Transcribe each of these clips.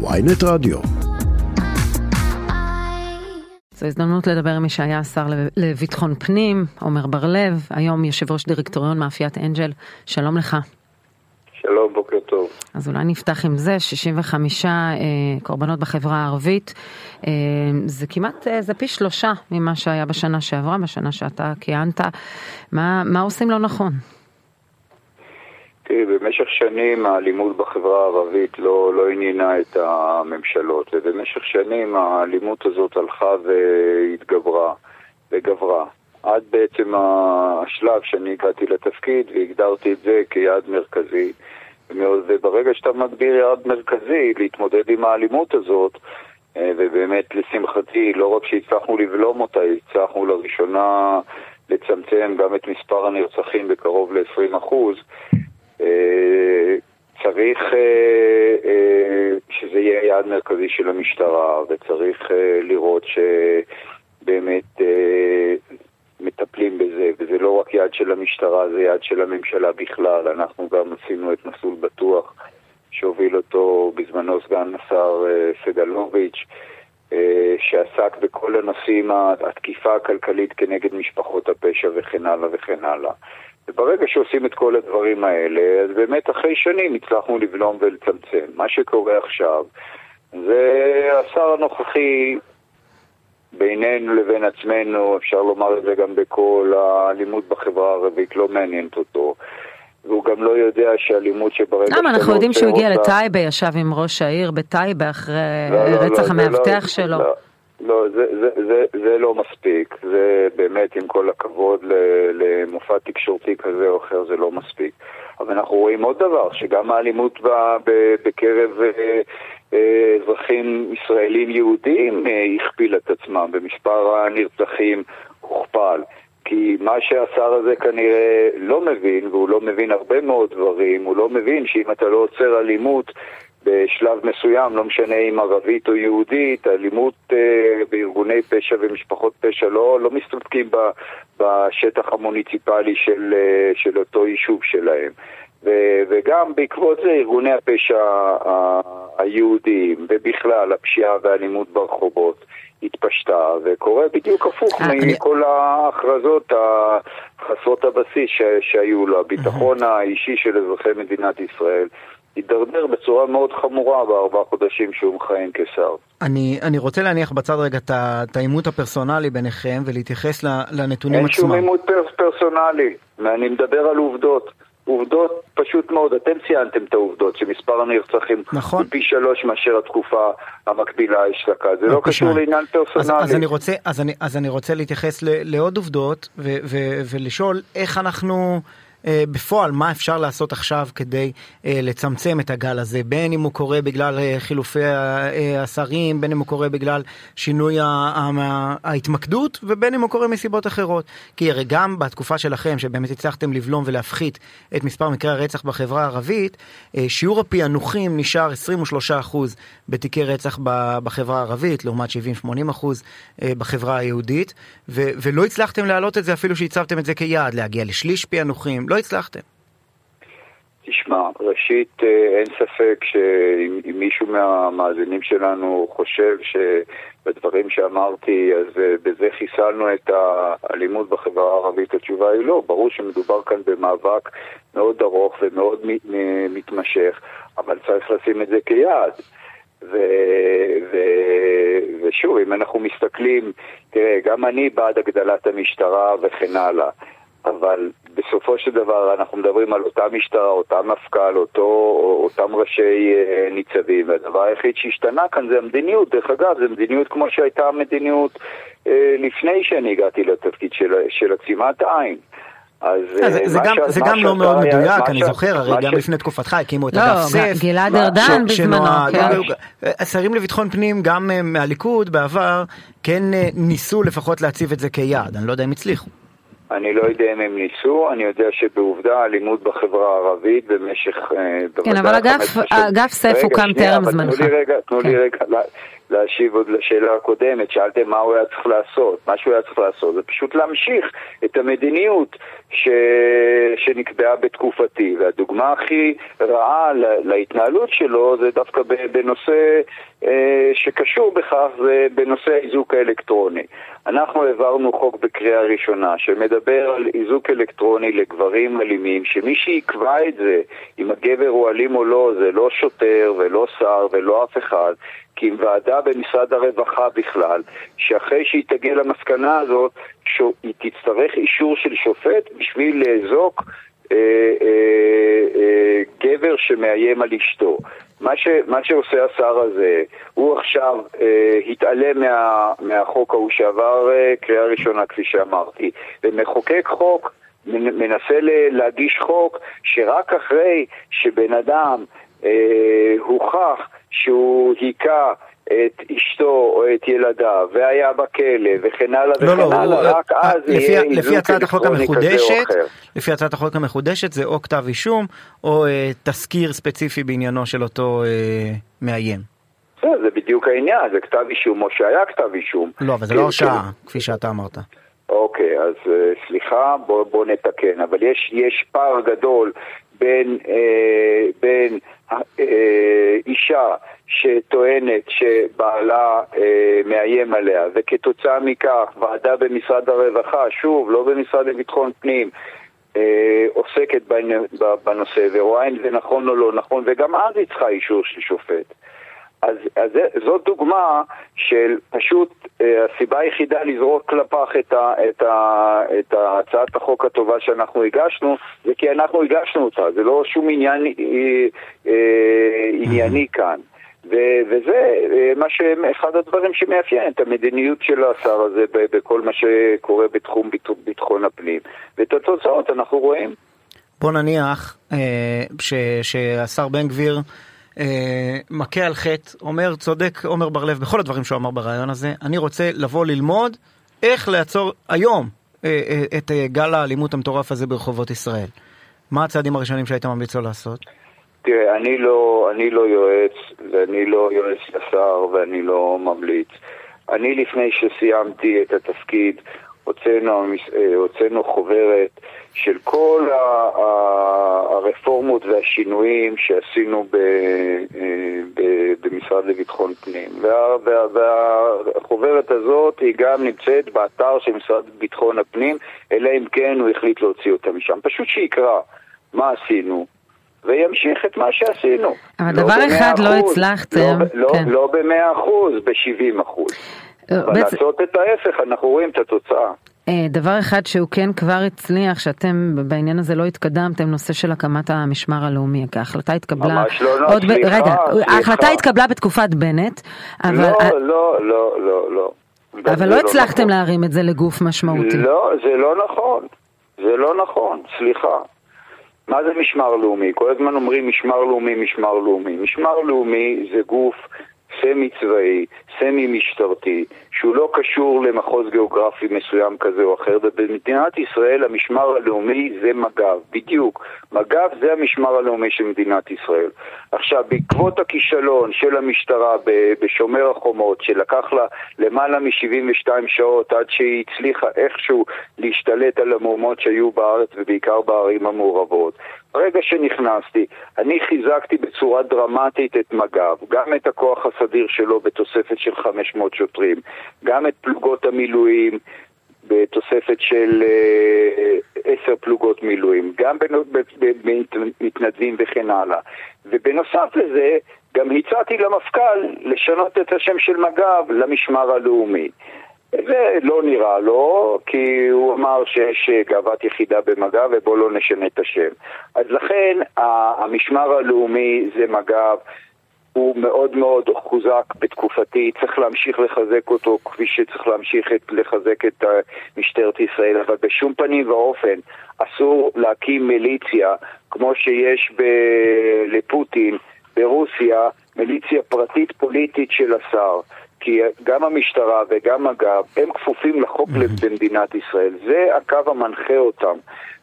ויינט רדיו. זו הזדמנות לדבר עם מי שהיה השר לביטחון פנים, עמר בר לב, היום יושב ראש דירקטוריון מאפיית אנג'ל, שלום לך. שלום, בוקר טוב. אז אולי נפתח עם זה, 65 אה, קורבנות בחברה הערבית, אה, זה כמעט, אה, זה פי שלושה ממה שהיה בשנה שעברה, בשנה שאתה כיהנת. מה, מה עושים לא נכון? במשך שנים האלימות בחברה הערבית לא, לא עניינה את הממשלות, ובמשך שנים האלימות הזאת הלכה והתגברה וגברה. עד בעצם השלב שאני הגעתי לתפקיד והגדרתי את זה כיעד מרכזי. וברגע שאתה מגדיר יעד מרכזי להתמודד עם האלימות הזאת, אה, ובאמת לשמחתי, לא רק שהצלחנו לבלום אותה, הצלחנו לראשונה לצמצם גם את מספר הנרצחים בקרוב ל-20%, אה, צריך אה, שזה יהיה יעד מרכזי של המשטרה, וצריך לראות שבאמת מטפלים בזה, וזה לא רק יד של המשטרה, זה יד של הממשלה בכלל. אנחנו גם עשינו את מסלול בטוח, שהוביל אותו בזמנו סגן השר אה, סגלוביץ', אה, שעסק בכל הנושאים, התקיפה הכלכלית כנגד משפחות הפשע וכן הלאה וכן הלאה. וברגע שעושים את כל הדברים האלה, אז באמת אחרי שנים הצלחנו לבלום ולצמצם. מה שקורה עכשיו זה השר הנוכחי בינינו לבין עצמנו, אפשר לומר את זה גם בקול, האלימות בחברה הערבית לא מעניינת אותו. והוא גם לא יודע שאלימות שברגע למה? אנחנו יודעים שהוא הגיע לטייבה, ישב עם ראש העיר בטייבה אחרי לא, לא, רצח לא, המאבטח לא, שלו. לא, זה, זה, זה, זה לא מספיק. זה באמת, עם כל הכבוד למופע תקשורתי כזה או אחר, זה לא מספיק. אבל אנחנו רואים עוד דבר, שגם האלימות בקרב אה, אה, אזרחים ישראלים יהודים אה, הכפיל את עצמם, במספר הנרצחים הוכפל. כי מה שהשר הזה כנראה לא מבין, והוא לא מבין הרבה מאוד דברים, הוא לא מבין שאם אתה לא עוצר אלימות בשלב מסוים, לא משנה אם ערבית או יהודית, אלימות אה, בארגוני פשע ומשפחות פשע לא, לא מסתפקים בשטח המוניציפלי של, אה, של אותו יישוב שלהם. ו- וגם בעקבות זה ארגוני הפשע היהודיים ובכלל הפשיעה והאלימות ברחובות התפשטה וקורה בדיוק הפוך אה, מכל ההכרזות חסרות הבסיס שהיו לו. הביטחון האישי של אזרחי מדינת ישראל הידרדר בצורה מאוד חמורה בארבעה חודשים שהוא מכהן כשר. אני, אני רוצה להניח בצד רגע את העימות הפרסונלי ביניכם ולהתייחס לנתונים אין עצמם. אין שום עימות פרס, פרסונלי, ואני מדבר על עובדות. עובדות פשוט מאוד, אתם ציינתם את העובדות, שמספר הנרצחים נכון. הוא פי שלוש מאשר התקופה המקבילה אשתקד. זה לא קשור לעניין פרסונלי. אז, אז, אני רוצה, אז, אני, אז אני רוצה להתייחס ל, לעוד עובדות ו, ו, ולשאול איך אנחנו... אה, בפועל מה אפשר לעשות עכשיו כדי אה, לצמצם את הגל הזה, בין אם הוא קורה בגלל אה, חילופי השרים, בין אם הוא קורה בגלל שינוי ההתמקדות ובין אם הוא קורה מסיבות אחרות. כי הרי גם בתקופה שלכם, שבאמת הצלחתם לבלום ולהפחית את מספר מקרי הרצח בחברה הערבית, שיעור הפענוחים נשאר 23% בתיקי רצח בחברה הערבית, לעומת 70-80% בחברה היהודית, ולא הצלחתם להעלות את זה אפילו שהצבתם את זה כיעד, להגיע לשליש פענוחים. לא הצלחתם. תשמע, ראשית אה, אין ספק שאם מישהו מהמאזינים שלנו חושב שבדברים שאמרתי אז אה, בזה חיסלנו את האלימות בחברה הערבית, התשובה היא לא. ברור שמדובר כאן במאבק מאוד ארוך ומאוד מתמשך, אבל צריך לשים את זה כיעד. ו, ו, ושוב, אם אנחנו מסתכלים, תראה, גם אני בעד הגדלת המשטרה וכן הלאה. אבל בסופו של דבר אנחנו מדברים על אותה משטרה, אותה מפכ"ל, אותו, אותם ראשי אה, ניצבים, והדבר היחיד שהשתנה כאן זה המדיניות. דרך אגב, זו מדיניות כמו שהייתה המדיניות אה, לפני שאני הגעתי לתפקיד של, של עצימת עין. אז אה, זה, זה, גם, זה גם לא מאוד מדויק, אני זוכר, הרי גם לפני תקופתך הקימו את לא, אגף סף. לא, גלעד ארדן בזמנו. כן. השרים לביטחון פנים, גם מהליכוד בעבר, כן ניסו לפחות להציב את זה כיעד, אני לא יודע אם הצליחו. אני לא יודע אם הם ניסו, אני יודע שבעובדה האלימות בחברה הערבית במשך... אה, כן, אבל אגף סף הוקם טרם זמנך. תנו לי רגע, תנו לי כן. רגע, להשיב עוד לשאלה הקודמת, שאלתם מה הוא היה צריך לעשות. מה שהוא היה צריך לעשות זה פשוט להמשיך את המדיניות ש... שנקבעה בתקופתי. והדוגמה הכי רעה להתנהלות שלו זה דווקא בנושא אה, שקשור בכך, זה בנושא האיזוק האלקטרוני. אנחנו העברנו חוק בקריאה ראשונה שמדבר על איזוק אלקטרוני לגברים אלימים, שמי שיקבע את זה, אם הגבר הוא אלים או לא, זה לא שוטר ולא שר ולא אף אחד, עם ועדה במשרד הרווחה בכלל, שאחרי שהיא תגיע למסקנה הזאת, היא תצטרך אישור של שופט בשביל לאזוק אה, אה, אה, גבר שמאיים על אשתו. מה, ש, מה שעושה השר הזה, הוא עכשיו אה, התעלם מה, מהחוק ההוא שעבר אה, קריאה ראשונה, כפי שאמרתי, ומחוקק חוק, מנסה להגיש חוק שרק אחרי שבן אדם אה, הוכח שהוא היכה את אשתו או את ילדיו והיה בכלא וכן הלאה לא, וכן לא, הלאה, הוא, רק אז לפי, יהיה לפי הצעת החוק המחודשת. לפי הצעת החוק המחודשת זה או כתב אישום או אה, תסקיר ספציפי בעניינו של אותו אה, מאיים. זה, זה בדיוק העניין, זה כתב אישום או שהיה כתב אישום. לא, אבל זה לא הרשעה, כן. כפי שאתה אמרת. אוקיי, אז אה, סליחה, בוא, בוא נתקן, אבל יש, יש פער גדול בין, אה, בין אה, אישה שטוענת שבעלה אה, מאיים עליה, וכתוצאה מכך ועדה במשרד הרווחה, שוב, לא במשרד לביטחון פנים, אה, עוסקת בנושא ורואה אם זה נכון או לא נכון, וגם אז היא צריכה אישור של שופט. אז, אז זאת דוגמה של פשוט אה, הסיבה היחידה לזרוק כלפך את, ה, את, ה, את הצעת החוק הטובה שאנחנו הגשנו זה כי אנחנו הגשנו אותה, זה לא שום עניין אה, אה, ענייני כאן. ו- וזה אה, מה ש... אחד הדברים שמאפיין את המדיניות של השר הזה בכל מה שקורה בתחום ביט- ביטחון הפנים. ואת התוצאות אנחנו רואים. בוא נניח אה, ש, שהשר בן גביר אה, מכה על חטא, אומר צודק עומר בר לב בכל הדברים שהוא אמר בריאיון הזה, אני רוצה לבוא ללמוד איך לעצור היום אה, אה, את גל האלימות המטורף הזה ברחובות ישראל. מה הצעדים הראשונים שהיית ממליץ לו לעשות? תראה, אני לא, אני לא יועץ, ואני לא יועץ לשר, ואני לא ממליץ. אני לפני שסיימתי את התפקיד, הוצאנו, הוצאנו חוברת של כל הרפורמות והשינויים שעשינו ב, ב, במשרד לביטחון פנים. וה, וה, והחוברת הזאת היא גם נמצאת באתר של משרד לביטחון הפנים, אלא אם כן הוא החליט להוציא אותה משם. פשוט שיקרא מה עשינו, וימשיך את מה שעשינו. אבל לא דבר אחד לא אחוז, הצלחתם, לא, לא, כן. לא במאה אחוז, ב-70 אחוז. אבל בעצם- לעשות את ההפך, אנחנו רואים את התוצאה. אה, דבר אחד שהוא כן כבר הצליח, שאתם בעניין הזה לא התקדמתם, נושא של הקמת המשמר הלאומי, כי ההחלטה התקבלה... ממש לא, לא, ב- סליחה, רגע, סליחה. ההחלטה התקבלה בתקופת בנט, אבל, לא, לא, לא, לא, לא. אבל זה לא הצלחתם נכון. להרים את זה לגוף משמעותי. לא, זה לא נכון. זה לא נכון, סליחה. מה זה משמר לאומי? כל הזמן אומרים משמר לאומי, משמר לאומי. משמר לאומי זה גוף סמי צבאי, סמי משטרתי, שהוא לא קשור למחוז גיאוגרפי מסוים כזה או אחר, ובמדינת ישראל המשמר הלאומי זה מג"ב, בדיוק. מג"ב זה המשמר הלאומי של מדינת ישראל. עכשיו, בעקבות הכישלון של המשטרה בשומר החומות, שלקח לה למעלה מ-72 שעות עד שהיא הצליחה איכשהו להשתלט על המהומות שהיו בארץ ובעיקר בערים המעורבות, ברגע שנכנסתי, אני חיזקתי בצורה דרמטית את מג"ב, גם את הכוח הסדיר שלו בתוספת של 500 שוטרים, גם את פלוגות המילואים בתוספת של אה, עשר פלוגות מילואים, גם במתנדבים וכן הלאה. ובנוסף לזה, גם הצעתי למפכ"ל לשנות את השם של מג"ב למשמר הלאומי. זה לא נראה לו, כי הוא אמר שיש גאוות יחידה במג"ב ובואו לא נשנה את השם. אז לכן המשמר הלאומי זה מג"ב, הוא מאוד מאוד חוזק בתקופתי, צריך להמשיך לחזק אותו כפי שצריך להמשיך את, לחזק את אה, משטרת ישראל, אבל בשום פנים ואופן אסור להקים מיליציה כמו שיש ב- לפוטין ברוסיה, מיליציה פרטית פוליטית של השר. כי גם המשטרה וגם מג"ב הם כפופים לחוק במדינת ישראל. זה הקו המנחה אותם.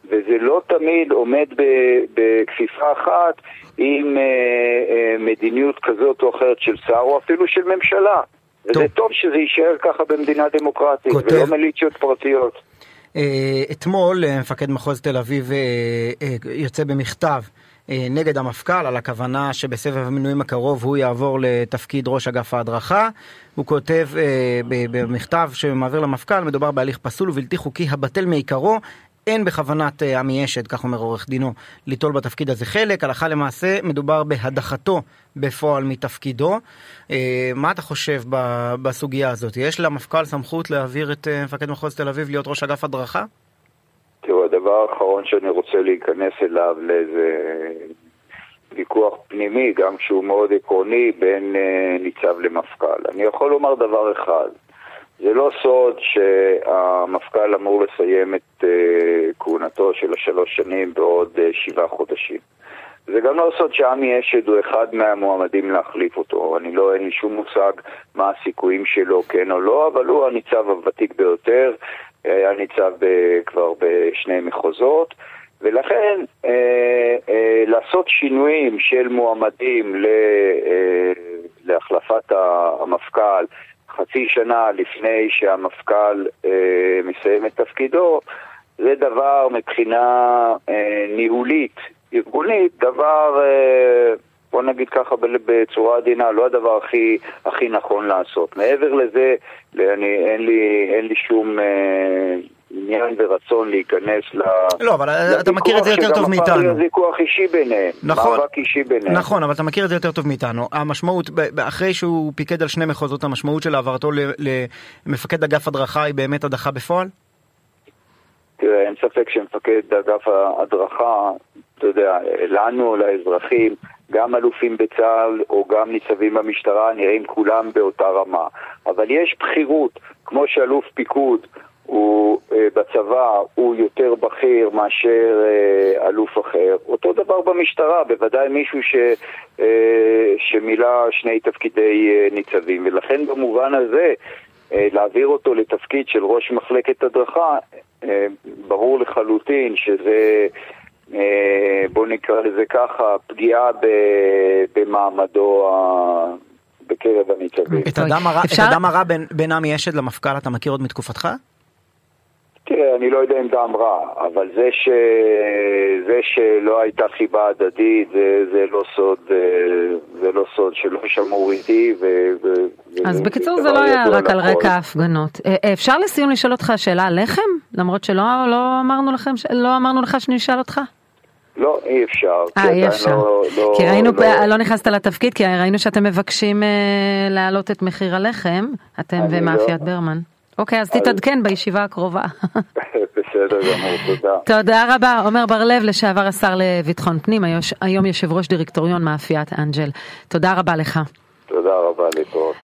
וזה לא תמיד עומד בכפיפה אחת עם אה, אה, מדיניות כזאת או אחרת של שר או אפילו של ממשלה. וזה טוב, טוב שזה יישאר ככה במדינה דמוקרטית, כותב... ולא מיליציות פרטיות. אתמול מפקד מחוז תל אביב יוצא במכתב נגד המפכ"ל על הכוונה שבסבב המינויים הקרוב הוא יעבור לתפקיד ראש אגף ההדרכה. הוא כותב במכתב שמעביר למפכ"ל, מדובר בהליך פסול ובלתי חוקי הבטל מעיקרו. אין בכוונת עמי אשד, כך אומר עורך דינו, ליטול בתפקיד הזה חלק. הלכה למעשה מדובר בהדחתו בפועל מתפקידו. מה אתה חושב בסוגיה הזאת? יש למפכ"ל סמכות להעביר את מפקד מחוז תל אביב להיות ראש אגף הדרכה? הדבר האחרון שאני רוצה להיכנס אליו לאיזה ויכוח פנימי, גם שהוא מאוד עקרוני, בין uh, ניצב למפכ"ל. אני יכול לומר דבר אחד, זה לא סוד שהמפכ"ל אמור לסיים את uh, כהונתו של השלוש שנים בעוד uh, שבעה חודשים. זה גם לא סוד שעמי אשד הוא אחד מהמועמדים להחליף אותו. אני לא, אין לי שום מושג מה הסיכויים שלו, כן או לא, אבל הוא הניצב הוותיק ביותר, היה ניצב כבר בשני מחוזות, ולכן אה, אה, לעשות שינויים של מועמדים ל, אה, להחלפת המפכ"ל חצי שנה לפני שהמפכ"ל אה, מסיים את תפקידו, זה דבר מבחינה אה, ניהולית, ארגונית, דבר... אה, בוא נגיד ככה בצורה עדינה, לא הדבר הכי, הכי נכון לעשות. מעבר לזה, אני, אין, לי, אין לי שום אה, עניין ורצון להיכנס ל... לא, אבל אתה מכיר את זה יותר טוב מאיתנו. שגם הפך ויכוח אישי ביניהם, נכון, מאבק אישי ביניהם. נכון, אבל אתה מכיר את זה יותר טוב מאיתנו. המשמעות, אחרי שהוא פיקד על שני מחוזות, המשמעות של העברתו למפקד אגף הדרכה היא באמת הדחה בפועל? תראה, אין ספק שמפקד אגף ההדרכה, אתה יודע, לנו, לאזרחים, גם אלופים בצה"ל או גם ניצבים במשטרה נראים כולם באותה רמה. אבל יש בכירות, כמו שאלוף פיקוד הוא אה, בצבא הוא יותר בכיר מאשר אה, אלוף אחר. אותו דבר במשטרה, בוודאי מישהו ש, אה, שמילא שני תפקידי אה, ניצבים. ולכן במובן הזה, אה, להעביר אותו לתפקיד של ראש מחלקת הדרכה, אה, ברור לחלוטין שזה... בוא נקרא לזה ככה, פגיעה במעמדו בקרב הניצבים. את הדם הרע, בין עמי אשד למפכ"ל אתה מכיר עוד מתקופתך? תראה, אני לא יודע אם דם רע, אבל זה, ש... זה שלא הייתה חיבה הדדית, זה, זה לא סוד, זה לא סוד שלא שמעו איתי. ו... אז בקיצור זה לא היה רק על רקע ההפגנות. אפשר לסיום לשאול אותך שאלה על לחם? למרות שלא לא אמרנו, לכם, לא אמרנו לך שנשאל אותך? לא, אי אפשר. אה, אי אפשר. לא, לא, כי ראינו, לא... לא נכנסת לתפקיד, כי ראינו שאתם מבקשים אה, להעלות את מחיר הלחם, אתם ומאפיית לא... ברמן. אוקיי, אז תתעדכן בישיבה הקרובה. בסדר גמור, תודה. תודה רבה, עומר בר לב, לשעבר השר לביטחון פנים, היום יושב ראש דירקטוריון מאפיית אנג'ל. תודה רבה לך.